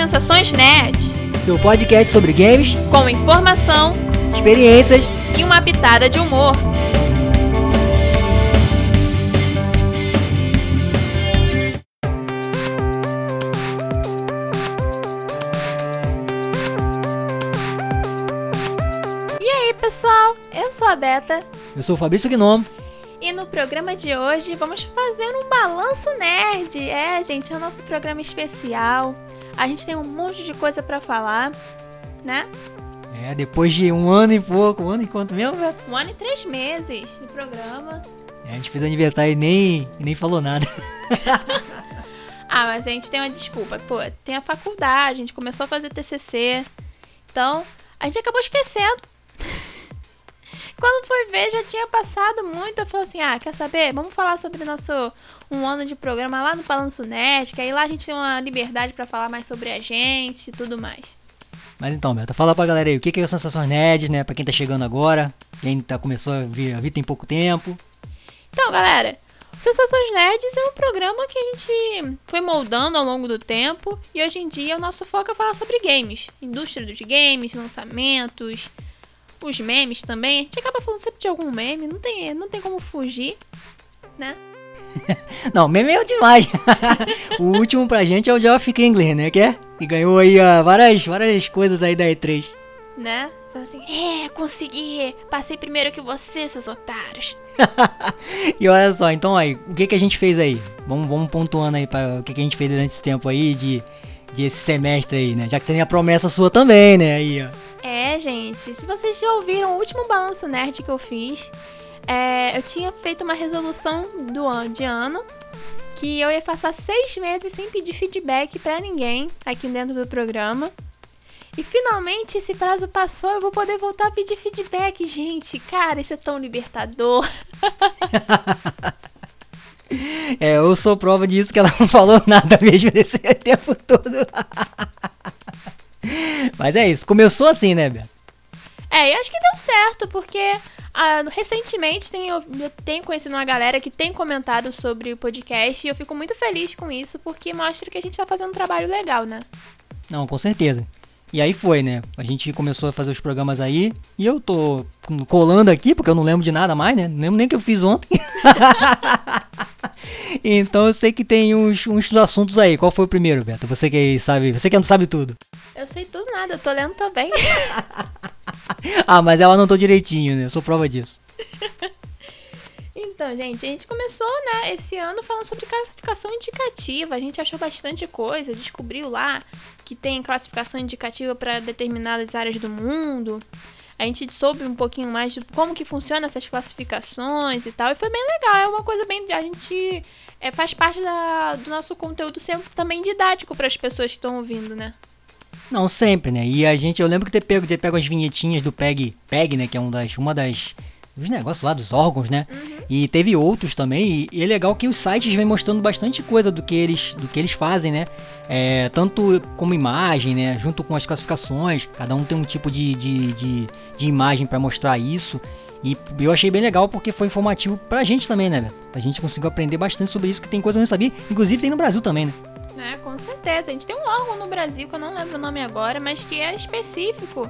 Sensações Nerd, seu podcast sobre games, com informação, experiências e uma pitada de humor. E aí, pessoal? Eu sou a Beta. Eu sou o Fabrício Gnomo. E no programa de hoje vamos fazer um balanço nerd. É, gente, é o nosso programa especial. A gente tem um monte de coisa para falar, né? É, depois de um ano e pouco, um ano e quanto mesmo, velho? Um ano e três meses de programa. É, a gente fez aniversário e nem, nem falou nada. ah, mas a gente tem uma desculpa. Pô, tem a faculdade, a gente começou a fazer TCC. Então, a gente acabou esquecendo. Quando foi ver, já tinha passado muito. Eu falei assim: ah, quer saber? Vamos falar sobre nosso um ano de programa lá no Balanço Net, que aí lá a gente tem uma liberdade para falar mais sobre a gente e tudo mais. Mas então, Beta, fala pra galera aí, o que é o Sensações Nerds, né? Pra quem tá chegando agora, quem tá, começou a vir, a vir tem pouco tempo. Então, galera, Sensações Nerds é um programa que a gente foi moldando ao longo do tempo e hoje em dia o nosso foco é falar sobre games, indústria dos games, lançamentos, os memes também. A gente acaba falando sempre de algum meme, não tem, não tem como fugir, né? não, meme é demais. o último pra gente é o Geoff Kingler, né? Que, é? que ganhou aí uh, várias, várias coisas aí da E3. Né? Então assim, é, consegui, passei primeiro que você, seus otários. e olha só, então aí, o que que a gente fez aí? Vamos, vamos pontuando aí para o que que a gente fez durante esse tempo aí de, de esse semestre aí, né? Já que tem a promessa sua também, né? Aí, ó. É, gente, se vocês já ouviram o último balanço nerd que eu fiz, é, eu tinha feito uma resolução do ano, de ano que eu ia passar seis meses sem pedir feedback para ninguém aqui dentro do programa. E finalmente esse prazo passou, eu vou poder voltar a pedir feedback, gente. Cara, isso é tão libertador. é, eu sou prova disso que ela não falou nada mesmo nesse tempo todo. Mas é isso, começou assim, né, Bia? É, e acho que deu certo, porque ah, recentemente tem, eu, eu, tenho conhecido uma galera que tem comentado sobre o podcast e eu fico muito feliz com isso, porque mostra que a gente tá fazendo um trabalho legal, né? Não, com certeza. E aí foi, né? A gente começou a fazer os programas aí e eu tô colando aqui, porque eu não lembro de nada mais, né? Não lembro nem o que eu fiz ontem. então eu sei que tem uns, uns assuntos aí. Qual foi o primeiro, Beto? Você que sabe, você que não sabe tudo. Eu sei tudo nada, eu tô lendo também. ah, mas ela anotou direitinho, né? Eu sou prova disso. Então, gente, a gente começou, né, esse ano falando sobre classificação indicativa. A gente achou bastante coisa, descobriu lá que tem classificação indicativa para determinadas áreas do mundo. A gente soube um pouquinho mais de como que funciona essas classificações e tal. E foi bem legal. É uma coisa bem. A gente é, faz parte da, do nosso conteúdo ser também didático para as pessoas que estão ouvindo, né? Não, sempre, né? E a gente, eu lembro que ter pego, ter pego as vinhetinhas do PEG, PEG, né? Que é um das, uma das os negócios lá dos órgãos, né? Uhum. E teve outros também. E, é legal que os sites vêm mostrando bastante coisa do que eles, do que eles fazem, né? É, tanto como imagem, né? Junto com as classificações. Cada um tem um tipo de, de, de, de imagem para mostrar isso. E eu achei bem legal porque foi informativo pra gente também, né? A gente conseguiu aprender bastante sobre isso, que tem coisa que eu não sabia. Inclusive tem no Brasil também, né? É, com certeza. A gente tem um órgão no Brasil, que eu não lembro o nome agora, mas que é específico.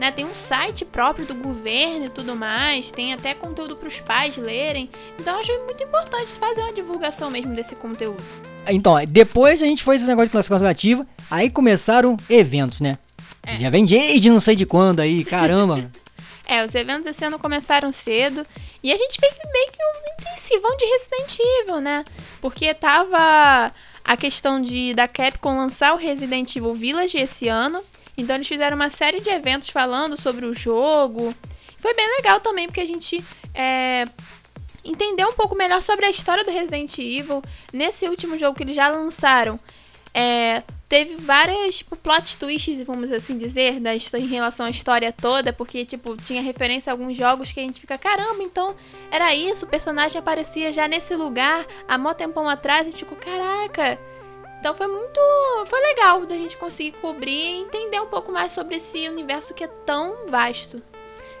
Né? Tem um site próprio do governo e tudo mais, tem até conteúdo para os pais lerem. Então eu achei muito importante fazer uma divulgação mesmo desse conteúdo. Então, depois a gente foi esse negócio de classificação ativa, aí começaram eventos, né? É. Já vem desde não sei de quando aí, caramba. é, os eventos esse ano começaram cedo e a gente fez meio que um intensivão de Resident Evil, né? Porque tava a questão de da Capcom lançar o Resident Evil Village esse ano. Então eles fizeram uma série de eventos falando sobre o jogo. Foi bem legal também, porque a gente é, entendeu um pouco melhor sobre a história do Resident Evil. Nesse último jogo que eles já lançaram, é, teve várias tipo, plot twists, vamos assim dizer, da, em relação à história toda, porque tipo, tinha referência a alguns jogos que a gente fica, caramba, então era isso, o personagem aparecia já nesse lugar há mó tempão atrás, e tipo, caraca. Então foi muito. Foi legal da gente conseguir cobrir e entender um pouco mais sobre esse universo que é tão vasto.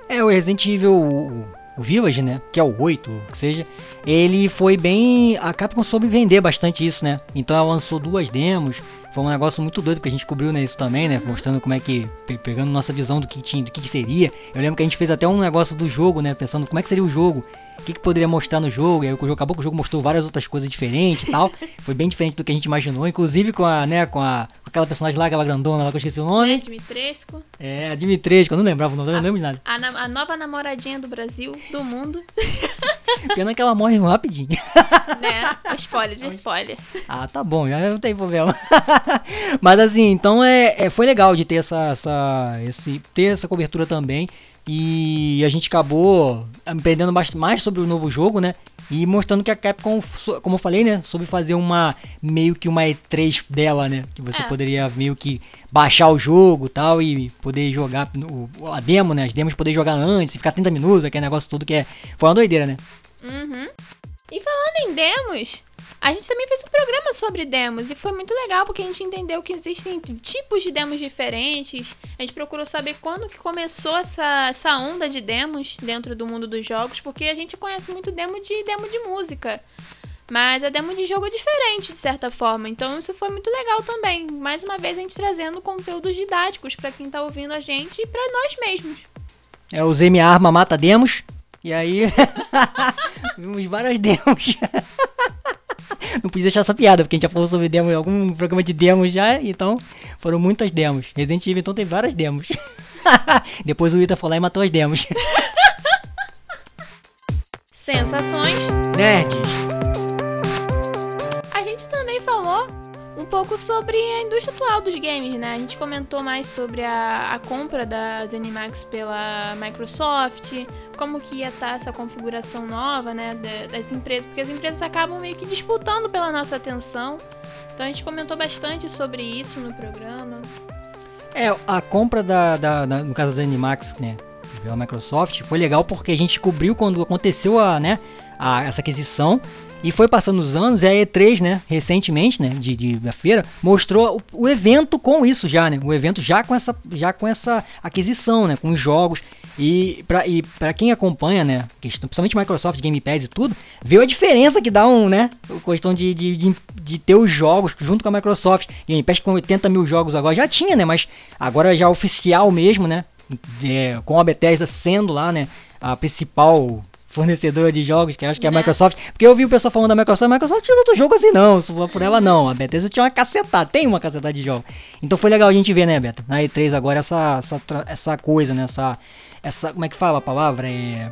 É, o Resident Evil o, o Village, né? Que é o 8, que seja. Ele foi bem. A Capcom soube vender bastante isso, né? Então ela lançou duas demos foi um negócio muito doido que a gente cobriu né, isso também, né? Mostrando como é que. pegando nossa visão do que tinha, do que, que seria. Eu lembro que a gente fez até um negócio do jogo, né? Pensando como é que seria o jogo, o que, que poderia mostrar no jogo. E aí o jogo acabou que o jogo mostrou várias outras coisas diferentes e tal. foi bem diferente do que a gente imaginou, inclusive com a, né, com a. Com aquela personagem lá, aquela grandona lá que eu esqueci o nome. É, Dimitrescu. É, a Dimitrescu, eu não lembrava o nome, eu não lembro de nada. A, a, nova namoradinha do Brasil, do mundo. Pena que ela morre rapidinho. Né? Spoiler, de spoiler. Ah, tá bom, já não tem problema. Mas assim, então é, é, foi legal de ter essa, essa, esse, ter essa cobertura também. E a gente acabou aprendendo mais sobre o novo jogo, né? E mostrando que a Capcom, como eu falei, né? Soube fazer uma meio que uma E3 dela, né? Que você é. poderia meio que baixar o jogo tal e poder jogar a demo, né? As demos poder jogar antes, ficar 30 minutos, aquele negócio todo que é. Foi uma doideira, né? Uhum. E falando em demos, a gente também fez um programa sobre demos e foi muito legal porque a gente entendeu que existem tipos de demos diferentes. A gente procurou saber quando que começou essa, essa onda de demos dentro do mundo dos jogos, porque a gente conhece muito demo de demo de música. Mas a demo de jogo é diferente, de certa forma. Então isso foi muito legal também. Mais uma vez a gente trazendo conteúdos didáticos para quem tá ouvindo a gente e para nós mesmos. É, usei minha arma mata demos. E aí vimos várias demos. Não podia deixar essa piada, porque a gente já falou sobre demos em algum programa de demos já, então foram muitas demos. Resident Evil então tem várias demos. Depois o Ita foi lá e matou as demos. Sensações. Nerds. Pouco sobre a indústria atual dos games, né? A gente comentou mais sobre a, a compra da ZeniMax pela Microsoft, como que ia estar tá essa configuração nova, né, das empresas, porque as empresas acabam meio que disputando pela nossa atenção. Então a gente comentou bastante sobre isso no programa. É, a compra da, da, da no caso da ZeniMax, né, pela Microsoft, foi legal porque a gente cobriu quando aconteceu a, né, a, essa aquisição e foi passando os anos, e a E3, né, recentemente, né, de, de da feira, mostrou o, o, evento com isso já, né? O evento já com essa, já com essa aquisição, né, com os jogos. E para e pra quem acompanha, né, questão, principalmente Microsoft Game Pass e tudo, viu a diferença que dá um, né, questão de, de, de, de, ter os jogos junto com a Microsoft. Game Pass com 80 mil jogos agora já tinha, né, mas agora já oficial mesmo, né, é, com a Bethesda sendo lá, né, a principal fornecedora de jogos, que acho que é a né? Microsoft. Porque eu vi o pessoal falando da Microsoft, a Microsoft tinha outro jogo assim, não. Se for por ela, não. A Bethesda tinha uma cacetada, tem uma cacetada de jogos. Então foi legal a gente ver, né, Beto? Na E3 agora essa, essa, essa coisa, né? Essa, essa. Como é que fala a palavra? É.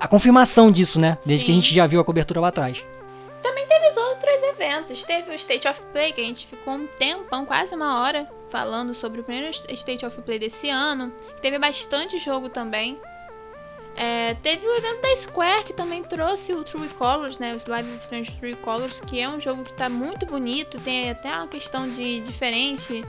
A confirmação disso, né? Desde Sim. que a gente já viu a cobertura lá atrás. Também teve os outros eventos. Teve o State of Play, que a gente ficou um tempão, quase uma hora, falando sobre o primeiro State of Play desse ano. Teve bastante jogo também. É, teve o evento da Square que também trouxe o True Colors, né? Os Live Strange True Colors, que é um jogo que está muito bonito, tem até uma questão de diferente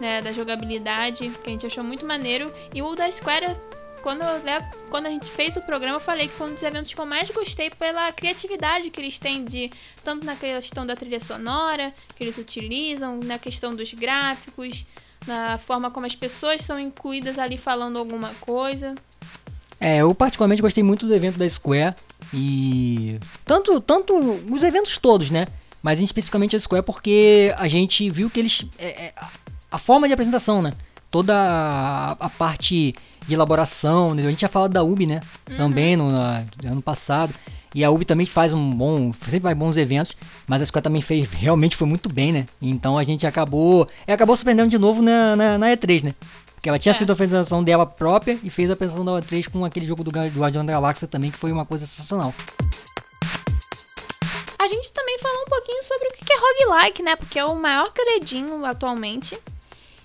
né, da jogabilidade, que a gente achou muito maneiro. E o da Square, quando, né, quando a gente fez o programa, eu falei que foi um dos eventos que eu mais gostei pela criatividade que eles têm de tanto na questão da trilha sonora que eles utilizam, na questão dos gráficos, na forma como as pessoas são incluídas ali falando alguma coisa. É, eu particularmente gostei muito do evento da Square e tanto tanto os eventos todos, né? Mas especificamente a Square porque a gente viu que eles é, é, a forma de apresentação, né? Toda a, a, parte de elaboração, né? a gente já falado da UB, né? Uhum. Também no, no, ano passado. E a UB também faz um bom, sempre faz bons eventos, mas a Square também fez, realmente foi muito bem, né? Então a gente acabou, acabou surpreendendo de novo na, na, na E3, né? Porque ela tinha é. sido a apresentação dela própria e fez a apresentação da O3 com aquele jogo do Guardião da Galáxia também, que foi uma coisa sensacional. A gente também falou um pouquinho sobre o que é roguelike, né? Porque é o maior queridinho atualmente.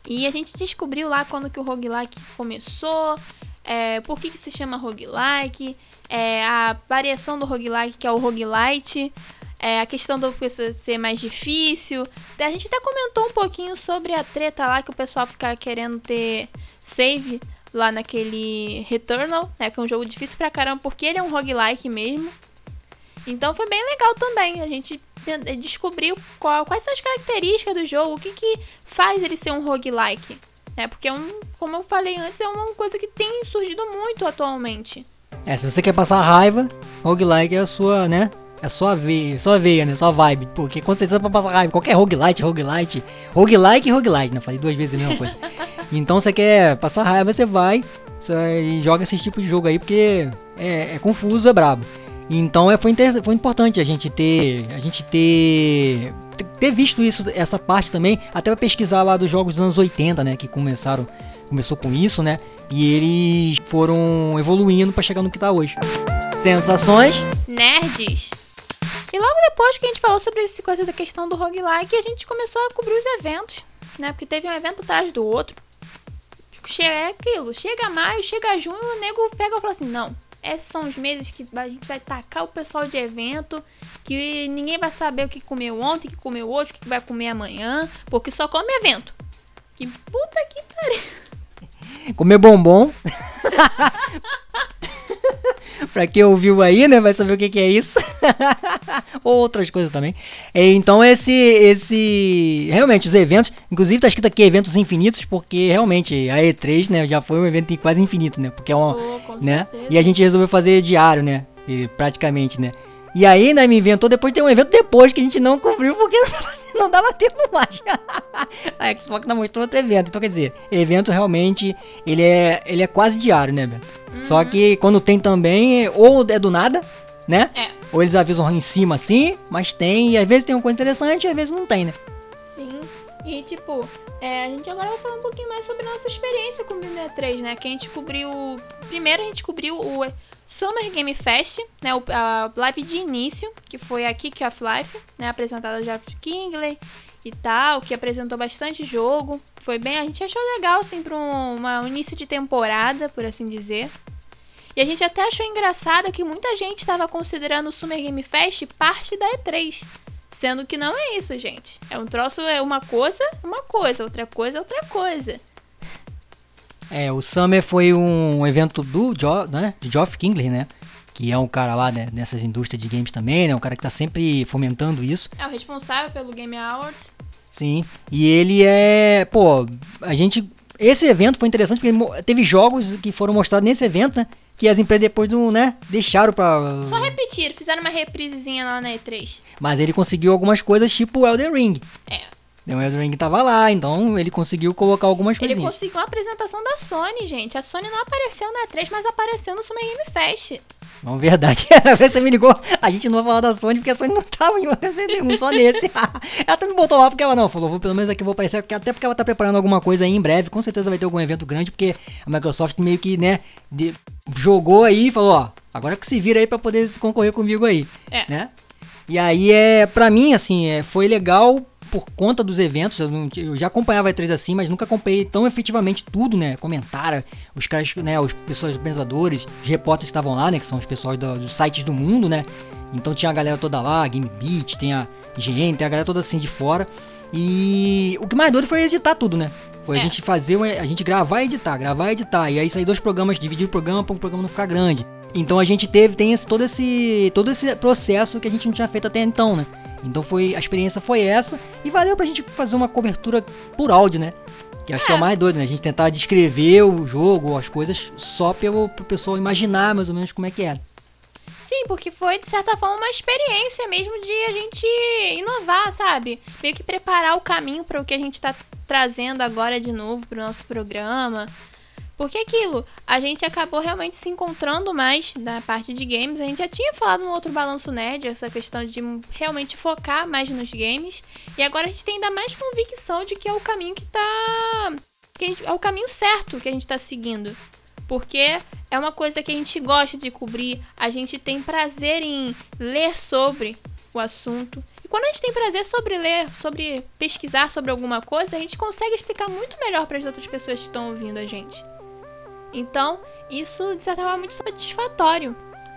E a gente descobriu lá quando que o roguelike começou, é, por que, que se chama roguelike, é, a variação do roguelike que é o roguelite, é, a questão do ser mais difícil. A gente até comentou um pouquinho sobre a treta lá que o pessoal fica querendo ter save lá naquele Returnal, né? Que é um jogo difícil pra caramba, porque ele é um roguelike mesmo. Então foi bem legal também. A gente descobriu qual, quais são as características do jogo, o que, que faz ele ser um roguelike. Né? Porque, é um, como eu falei antes, é uma coisa que tem surgido muito atualmente. É, se você quer passar raiva, roguelike é a sua, né? É só a veia, só a veia, né? Só a vibe. Porque com certeza pra passar raiva. Qualquer roguelite, roguelite. Roguelike e roguelite, né? Falei duas vezes a mesma coisa. então você quer passar raiva, você vai e joga esse tipo de jogo aí, porque é, é confuso, é brabo. Então é, foi, foi importante a gente ter. A gente ter. ter visto isso, essa parte também, até pra pesquisar lá dos jogos dos anos 80, né? Que começaram. Começou com isso, né? E eles foram evoluindo para chegar no que tá hoje. Sensações? Nerds. E logo depois que a gente falou sobre essa coisa da questão do roguelike, a gente começou a cobrir os eventos, né? Porque teve um evento atrás do outro. É aquilo, chega maio, chega junho, o nego pega e fala assim: não, esses são os meses que a gente vai tacar o pessoal de evento, que ninguém vai saber o que comeu ontem, o que comeu hoje, o que vai comer amanhã, porque só come evento. Que puta que pariu. Comer bombom. pra quem ouviu aí, né, vai saber o que, que é isso. Ou outras coisas também. É, então esse, esse, realmente os eventos, inclusive tá escrito aqui eventos infinitos, porque realmente a E3, né, já foi um evento quase infinito, né, porque é um, oh, né, certeza. e a gente resolveu fazer diário, né, praticamente, né. E aí ainda me inventou depois tem um evento depois que a gente não cobriu porque não dava tempo mais. A Xbox não mostrou outro evento. Então quer dizer, evento realmente ele é, ele é quase diário, né? Uhum. Só que quando tem também, ou é do nada, né? É. Ou eles avisam em cima assim, mas tem, e às vezes tem uma coisa interessante e às vezes não tem, né? Sim. E tipo, é, a gente agora vai falar um pouquinho mais sobre a nossa experiência com o Bíblia 3, né? Que a gente cobriu. Primeiro a gente cobriu o Summer Game Fest, né? a live de início, que foi a Kick of Life, né? Apresentada já Jeff Kingley e tal, que apresentou bastante jogo. Foi bem. A gente achou legal, assim, para um, um início de temporada, por assim dizer. E a gente até achou engraçado que muita gente estava considerando o Summer Game Fest parte da E3. Sendo que não é isso, gente. É um troço, é uma coisa, uma coisa, outra coisa, outra coisa. É, o Summer foi um evento do jo, né, de Geoff Kingley, né? Que é um cara lá né, nessas indústrias de games também, né? Um cara que tá sempre fomentando isso. É o responsável pelo Game Awards. Sim, e ele é. Pô, a gente. Esse evento foi interessante porque teve jogos que foram mostrados nesse evento, né? que as empresas depois não, né, deixaram pra... Só repetiram, fizeram uma reprisezinha lá na E3. Mas ele conseguiu algumas coisas tipo o Elden Ring. É. O Elden Ring tava lá, então ele conseguiu colocar algumas coisas. Ele conseguiu a apresentação da Sony, gente. A Sony não apareceu na E3, mas apareceu no Summer Game Fest. Não, verdade. Você me ligou. A gente não vai falar da Sony porque a Sony não tava em nenhum, só nesse. ela até me botou lá porque ela não falou, vou, pelo menos aqui vou aparecer, porque, até porque ela tá preparando alguma coisa aí em breve. Com certeza vai ter algum evento grande, porque a Microsoft meio que, né, de, jogou aí e falou: ó, agora que se vira aí pra poder concorrer comigo aí. É. Né? E aí é, pra mim, assim, é, foi legal por conta dos eventos, eu, não, eu, já acompanhava a E3 assim, mas nunca acompanhei tão efetivamente tudo, né? Comentaram, os caras, né, os pessoas pensadores, os repórteres estavam lá, né, que são os pessoal do, dos sites do mundo, né? Então tinha a galera toda lá, Game Beat, tem a IGN, tem a galera toda assim de fora. E o que mais doido foi editar tudo, né? Foi é. a gente fazer, a gente gravar e editar, gravar e editar. E aí sair dois programas, dividir o programa para o programa não ficar grande. Então a gente teve, tem esse, todo, esse, todo esse processo que a gente não tinha feito até então, né? Então foi a experiência foi essa e valeu pra gente fazer uma cobertura por áudio, né? Que acho é. que é o mais doido, né? A gente tentar descrever o jogo, as coisas, só pelo, pro pessoal imaginar mais ou menos como é que era. Sim, porque foi, de certa forma, uma experiência mesmo de a gente inovar, sabe? Meio que preparar o caminho para o que a gente tá trazendo agora de novo pro nosso programa. Porque aquilo, a gente acabou realmente se encontrando mais na parte de games. A gente já tinha falado no outro balanço nerd, essa questão de realmente focar mais nos games. E agora a gente tem ainda mais convicção de que é o caminho que tá. Que é o caminho certo que a gente tá seguindo. Porque é uma coisa que a gente gosta de cobrir, a gente tem prazer em ler sobre o assunto. E quando a gente tem prazer sobre ler, sobre pesquisar sobre alguma coisa, a gente consegue explicar muito melhor para as outras pessoas que estão ouvindo a gente. Então, isso de certa forma é muito satisfatório.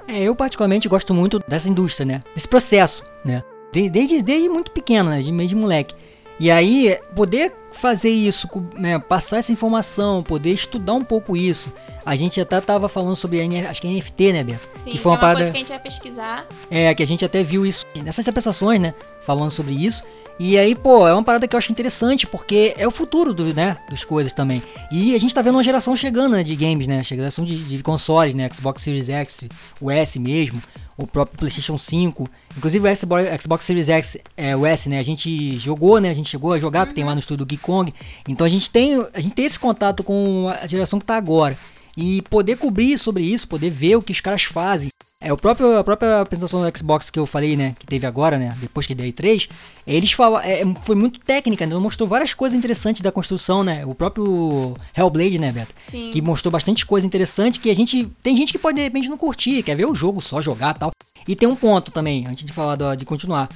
É, eu particularmente gosto muito dessa indústria, né? Desse processo, né? Desde, desde muito pequeno, né? Desde, de moleque. E aí, poder fazer isso, né, passar essa informação, poder estudar um pouco isso. A gente até tava falando sobre, acho que é NFT, né, Beto? Sim, que foi uma, é uma parada... coisa que a gente vai pesquisar. É, que a gente até viu isso nessas apresentações, né, falando sobre isso. E aí, pô, é uma parada que eu acho interessante, porque é o futuro do, né, dos coisas também. E a gente tá vendo uma geração chegando né, de games, né? Geração de, de consoles, né? Xbox Series X, o S mesmo, o próprio PlayStation 5. Inclusive o Xbox, Series X, é, o S, né? A gente jogou, né? A gente chegou a jogar, uhum. que tem lá no estúdio do Geek Kong. Então a gente tem, a gente tem esse contato com a geração que tá agora e poder cobrir sobre isso, poder ver o que os caras fazem. É o próprio a própria apresentação do Xbox que eu falei, né, que teve agora, né, depois que dei 3, eles falam, é, foi muito técnica, né, mostrou várias coisas interessantes da construção, né, o próprio Hellblade, né, Beto, Sim. que mostrou bastante coisa interessante que a gente tem gente que pode de repente não curtir, quer ver o jogo só jogar, tal. E tem um ponto também, antes de falar do, de continuar.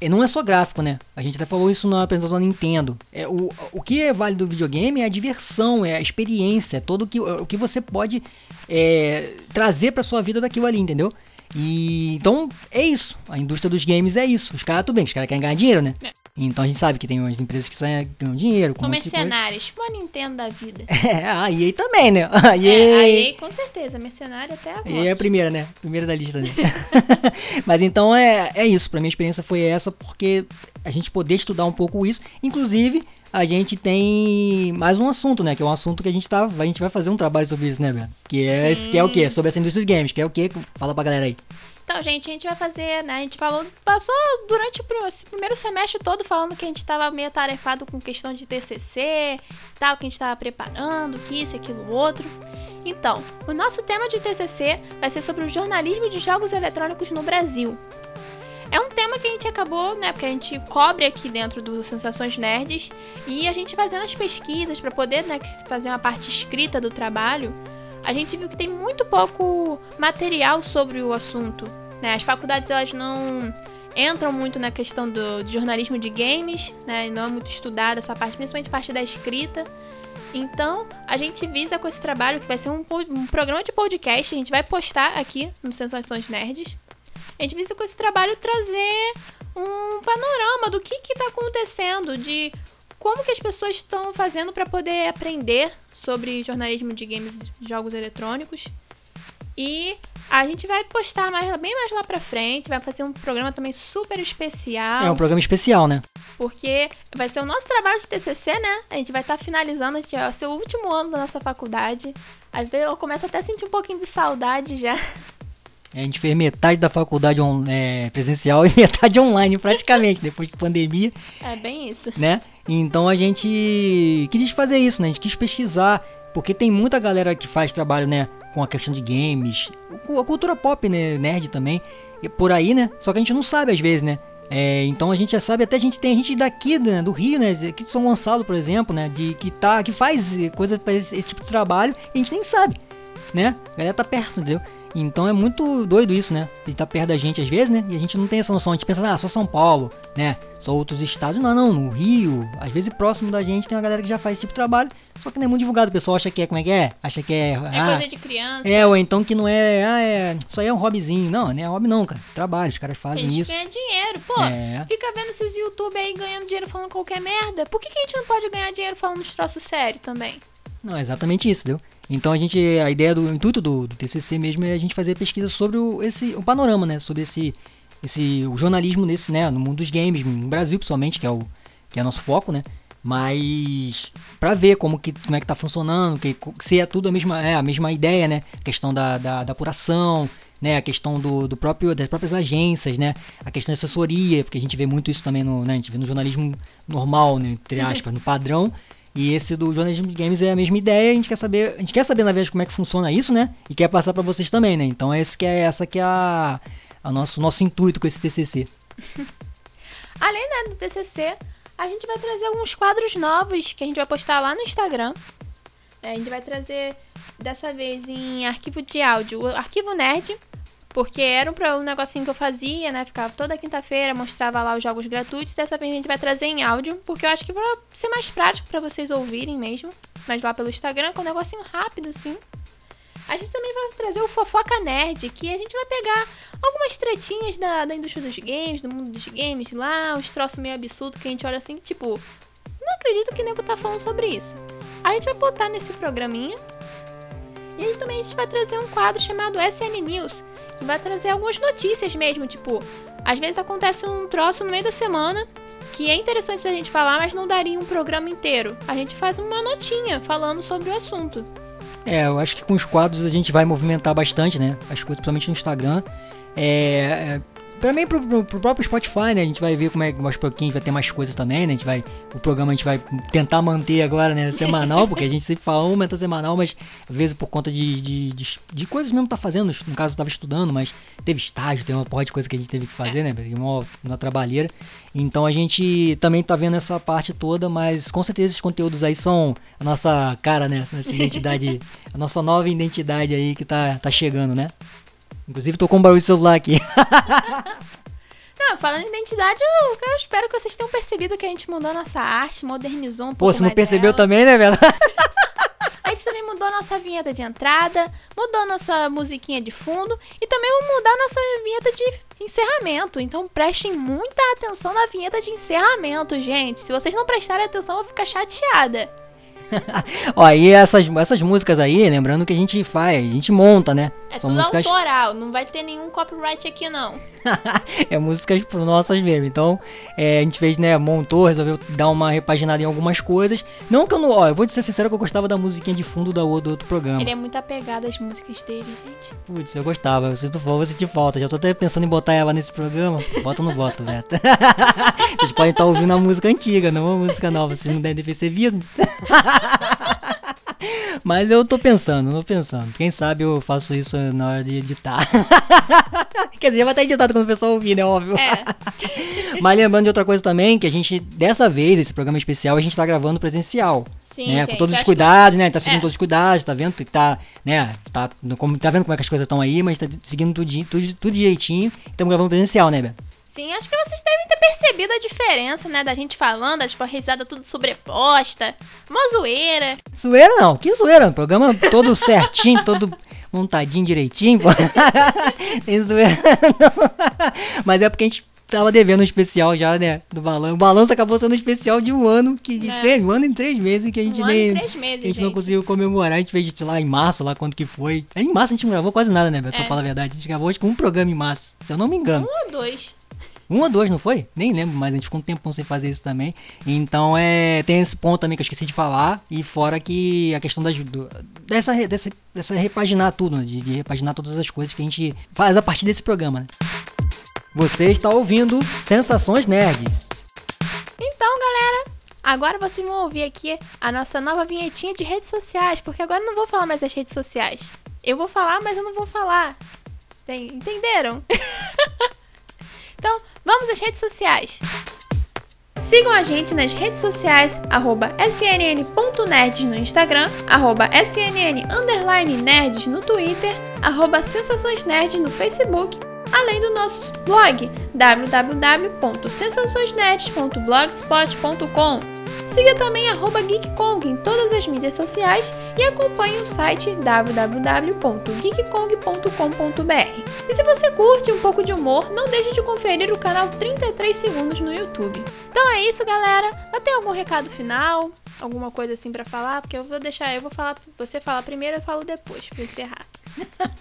E não é só gráfico, né? A gente até falou isso na apresentação da Nintendo. É, o, o que é válido do videogame é a diversão, é a experiência, é todo o que, o que você pode é, trazer para sua vida daquilo ali, entendeu? E então é isso. A indústria dos games é isso. Os caras, tudo bem, os caras querem ganhar dinheiro, né? É. Então a gente sabe que tem umas empresas que ganham dinheiro. Com mercenários, tipo a Nintendo da vida. É, a EA também, né? A EA, é, a EA com certeza, mercenário até a EA é a primeira, né? Primeira da lista, né? Mas então é, é isso. Pra minha experiência foi essa, porque a gente poder estudar um pouco isso. Inclusive, a gente tem mais um assunto, né? Que é um assunto que a gente tá. A gente vai fazer um trabalho sobre isso, né, velho? Que é, que é o quê? Sobre essa indústria de games, que é o quê? Fala pra galera aí. Então, gente, a gente vai fazer, né? A gente falou, passou durante o primeiro semestre todo falando que a gente estava meio atarefado com questão de TCC, tal, que a gente estava preparando, que isso, aquilo, outro. Então, o nosso tema de TCC vai ser sobre o jornalismo de jogos eletrônicos no Brasil. É um tema que a gente acabou, né, porque a gente cobre aqui dentro do Sensações Nerds e a gente fazendo as pesquisas para poder, né, fazer uma parte escrita do trabalho, a gente viu que tem muito pouco material sobre o assunto. Né? As faculdades elas não entram muito na questão do, do jornalismo de games, né? Não é muito estudada essa parte, principalmente a parte da escrita. Então, a gente visa com esse trabalho, que vai ser um, um programa de podcast, a gente vai postar aqui no Sensações Nerds. A gente visa com esse trabalho trazer um panorama do que está acontecendo, de como que as pessoas estão fazendo para poder aprender sobre jornalismo de games e jogos eletrônicos. E a gente vai postar mais, bem mais lá pra frente, vai fazer um programa também super especial. É um programa especial, né? Porque vai ser o nosso trabalho de TCC, né? A gente vai estar tá finalizando, a gente vai ser o último ano da nossa faculdade. Às vezes eu começo até a sentir um pouquinho de saudade já. A gente fez metade da faculdade on, é, presencial e metade online, praticamente, depois de pandemia. É bem isso. Né? Então a gente quis fazer isso, né? A gente quis pesquisar, porque tem muita galera que faz trabalho, né? Com a questão de games, a cultura pop, né? Nerd também, por aí, né? Só que a gente não sabe às vezes, né? É, então a gente já sabe, até a gente tem gente daqui né, do Rio, né, aqui de São Gonçalo, por exemplo, né, de que tá, que faz coisa, faz esse tipo de trabalho, e a gente nem sabe né? A galera tá perto, entendeu? Então é muito doido isso, né? Ele tá perto da gente às vezes, né? E a gente não tem essa noção. A gente pensa, ah, só São Paulo, né? Só outros estados. Não, não, no Rio, às vezes próximo da gente tem uma galera que já faz esse tipo de trabalho, só que não é muito divulgado. O pessoal acha que é, como é que é? Acha que é. É ah, coisa de criança. É, ou então que não é, ah, é. Isso aí é um hobbyzinho. Não, não é hobby não, cara. Trabalho, os caras fazem gente isso. ganha dinheiro, pô. É. Fica vendo esses YouTube aí ganhando dinheiro falando qualquer merda. Por que, que a gente não pode ganhar dinheiro falando de troço sério também? Não, é exatamente isso, entendeu? Então a gente, a ideia do o intuito do, do, TCC mesmo é a gente fazer pesquisa sobre o, esse, o panorama, né? Sobre esse, esse o jornalismo nesse, né? No mundo dos games, no Brasil principalmente, que é o que é nosso foco, né? Mas para ver como que como é que tá funcionando, que se é tudo a mesma é a mesma ideia, né? A questão da, da, da apuração, né? A questão do, do próprio das próprias agências, né? A questão da assessoria, porque a gente vê muito isso também no, né? A gente vê no jornalismo normal, né? Entre aspas, no padrão e esse do jornalismo de games é a mesma ideia, a gente quer saber, a gente quer saber na verdade como é que funciona isso, né? E quer passar para vocês também, né? Então esse que é essa que é a, nosso nosso intuito com esse TCC. Além né, do TCC, a gente vai trazer alguns quadros novos que a gente vai postar lá no Instagram. É, a gente vai trazer dessa vez em arquivo de áudio, o arquivo nerd, porque era um, um negocinho que eu fazia, né? Ficava toda quinta-feira, mostrava lá os jogos gratuitos. Dessa vez a gente vai trazer em áudio, porque eu acho que vai ser mais prático para vocês ouvirem mesmo. Mas lá pelo Instagram, com um negocinho rápido, assim. A gente também vai trazer o Fofoca Nerd, que a gente vai pegar algumas tretinhas da, da indústria dos games, do mundo dos games lá, uns troços meio absurdos que a gente olha assim, tipo, não acredito que o nego tá falando sobre isso. A gente vai botar nesse programinha. E também a gente vai trazer um quadro chamado SN News, que vai trazer algumas notícias mesmo, tipo, às vezes acontece um troço no meio da semana que é interessante da gente falar, mas não daria um programa inteiro. A gente faz uma notinha falando sobre o assunto. É, eu acho que com os quadros a gente vai movimentar bastante, né? As coisas, principalmente no Instagram. É, é também pro, pro, pro, próprio Spotify, né? A gente vai ver como é que aos pouquinhos vai ter mais coisas também, né? A gente vai. O programa a gente vai tentar manter agora, né? Semanal, porque a gente sempre fala meta semanal, mas às vezes por conta de, de, de, de coisas mesmo tá fazendo. No caso, eu tava estudando, mas teve estágio, tem uma porra de coisa que a gente teve que fazer, né? Uma, uma trabalheira. Então a gente também tá vendo essa parte toda, mas com certeza esses conteúdos aí são a nossa cara, né? Essa identidade, a nossa nova identidade aí que tá, tá chegando, né? Inclusive tô com um barulho de celular aqui. Não, falando em identidade, eu, eu, espero que vocês tenham percebido que a gente mudou a nossa arte, modernizou um Pô, pouco. Pô, você não percebeu dela. também, né, velho? a gente também mudou a nossa vinheta de entrada, mudou a nossa musiquinha de fundo e também vamos mudar a nossa vinheta de encerramento. Então prestem muita atenção na vinheta de encerramento, gente. Se vocês não prestarem atenção, eu vou ficar chateada. Ó, e essas, essas músicas aí, lembrando que a gente faz, a gente monta, né? É São tudo músicas... autoral, não vai ter nenhum copyright aqui não. é músicas nossas mesmo. Então, é, a gente fez, né, montou, resolveu dar uma repaginada em algumas coisas. Não que eu não, ó, eu vou ser sincero que eu gostava da musiquinha de fundo do, do outro programa. Ele é muito apegado às músicas dele, gente. Putz, eu gostava, eu sinto falta, eu falta. Já tô até pensando em botar ela nesse programa. Bota ou não bota, Beto? Vocês podem estar ouvindo a música antiga, não a música nova, vocês não devem ter percebido. Mas eu tô pensando, tô pensando. Quem sabe eu faço isso na hora de editar. Quer dizer, vai estar editado quando o pessoal ouvir, né? Óbvio. É. Mas lembrando de outra coisa também, que a gente, dessa vez, esse programa especial, a gente tá gravando presencial. Sim, né? Gente, com todos os cuidados, que... né? Tá seguindo é. todos os cuidados, tá vendo que tá, né? Tá, como, tá vendo como é que as coisas estão aí, mas tá seguindo tudo, tudo, tudo direitinho. Estamos gravando presencial, né, Beto? Sim, acho que vocês devem ter percebido a diferença, né? Da gente falando, tipo, a risada tudo sobreposta. Mó zoeira. Zoeira não, que zoeira? programa todo certinho, todo montadinho direitinho, pô. Tem zoeira não. Mas é porque a gente tava devendo um especial já, né? Do balanço. O balanço acabou sendo um especial de um ano, que é. um ano em três meses que a gente um nem. Ano em três meses, a gente, gente, não conseguiu comemorar. A gente fez lá em março, lá quando que foi. Em março a gente não gravou quase nada, né, Beto? É. Pra falar a verdade. A gente gravou acho que um programa em março, se eu não me engano. Um ou dois. Um ou dois, não foi? Nem lembro, mas a gente ficou um tempão sem fazer isso também. Então é. Tem esse ponto também que eu esqueci de falar. E fora que a questão das, do, dessa, dessa, dessa repaginar tudo, né? de, de, repaginar todas as coisas que a gente faz a partir desse programa, né? Você está ouvindo Sensações Nerds. Então, galera, agora vocês vão ouvir aqui a nossa nova vinhetinha de redes sociais, porque agora eu não vou falar mais das redes sociais. Eu vou falar, mas eu não vou falar. Entenderam? Então, vamos às redes sociais. Sigam a gente nas redes sociais, arroba snn.nerds no Instagram, arroba snn_nerds no Twitter, arroba sensaçõesnerds no Facebook, além do nosso blog www.sensaçõesnerds.blogspot.com Siga também GeekKong em todas as mídias sociais e acompanhe o site www.geekkong.com.br. E se você curte um pouco de humor, não deixe de conferir o canal 33 Segundos no YouTube. Então é isso, galera. Vai ter algum recado final? Alguma coisa assim para falar? Porque eu vou deixar, eu vou falar, você falar primeiro, eu falo depois, pra encerrar.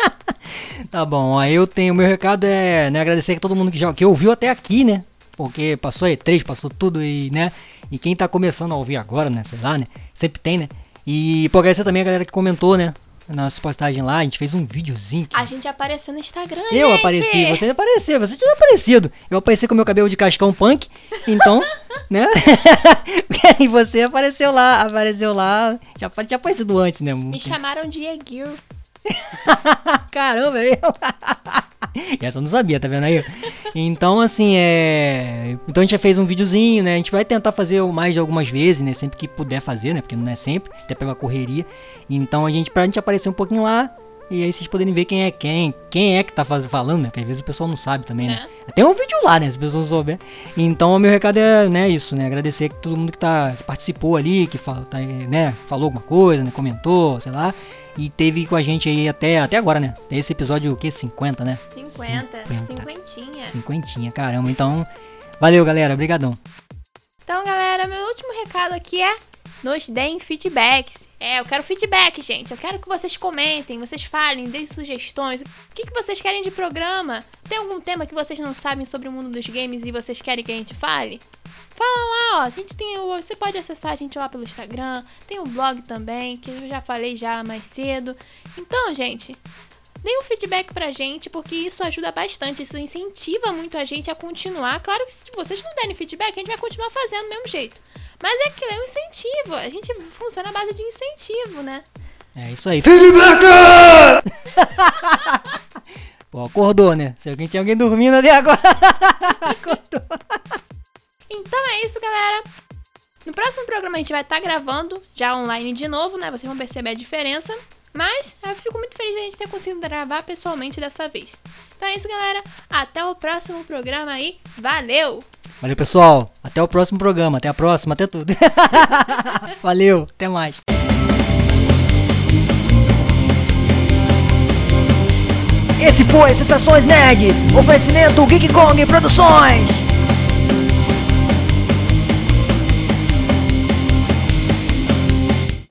tá bom, aí eu tenho, meu recado é né, agradecer a todo mundo que já que ouviu até aqui, né? Porque passou E3, passou tudo e, né? E quem tá começando a ouvir agora, né? Sei lá, né? Sempre tem, né? E pô, agradecer também a galera que comentou, né? Nossa postagem lá, a gente fez um videozinho. Que... A gente apareceu no Instagram, Eu gente. apareci, você apareceu, você tinha aparecido. Eu apareci com meu cabelo de cascão punk, então, né? e você apareceu lá, apareceu lá. Já tinha aparecido antes, né? Me chamaram de Egil. Caramba, velho. Essa eu não sabia, tá vendo aí? Então, assim, é. Então a gente já fez um videozinho, né? A gente vai tentar fazer mais de algumas vezes, né? Sempre que puder fazer, né? Porque não é sempre, até pela correria. Então a gente, pra gente aparecer um pouquinho lá, e aí vocês poderem ver quem é quem, quem é que tá faz, falando, né? Porque às vezes o pessoal não sabe também, né? É. Tem um vídeo lá, né? Se as pessoas souber. Então o meu recado é, né, isso, né? Agradecer a todo mundo que, tá, que participou ali, que fala, tá, né, falou alguma coisa, né? Comentou, sei lá. E teve com a gente aí até, até agora, né? Esse episódio o quê? 50, né? 50. 50. Cinquentinha, caramba. Então, valeu, galera. Obrigadão. Então, galera, meu último recado aqui é nos deem feedbacks. É, eu quero feedback, gente. Eu quero que vocês comentem, vocês falem, deem sugestões. O que, que vocês querem de programa? Tem algum tema que vocês não sabem sobre o mundo dos games e vocês querem que a gente fale? Fala lá, ó. A gente tem o, você pode acessar a gente lá pelo Instagram. Tem o blog também, que eu já falei já mais cedo. Então, gente, Dê um feedback pra gente, porque isso ajuda bastante, isso incentiva muito a gente a continuar. Claro que se vocês não derem feedback, a gente vai continuar fazendo do mesmo jeito. Mas é que é um incentivo. A gente funciona à base de incentivo, né? É isso aí. Feedback! Pô, acordou, né? Se alguém tinha alguém dormindo até agora. acordou. Então é isso, galera. No próximo programa a gente vai estar tá gravando já online de novo, né? Vocês vão perceber a diferença. Mas eu fico muito feliz de a gente ter conseguido gravar pessoalmente dessa vez. Então é isso, galera. Até o próximo programa aí. Valeu! Valeu, pessoal. Até o próximo programa. Até a próxima. Até tudo. Valeu. Até mais. Esse foi Sensações Nerds. Oferecimento Geek Kong Produções.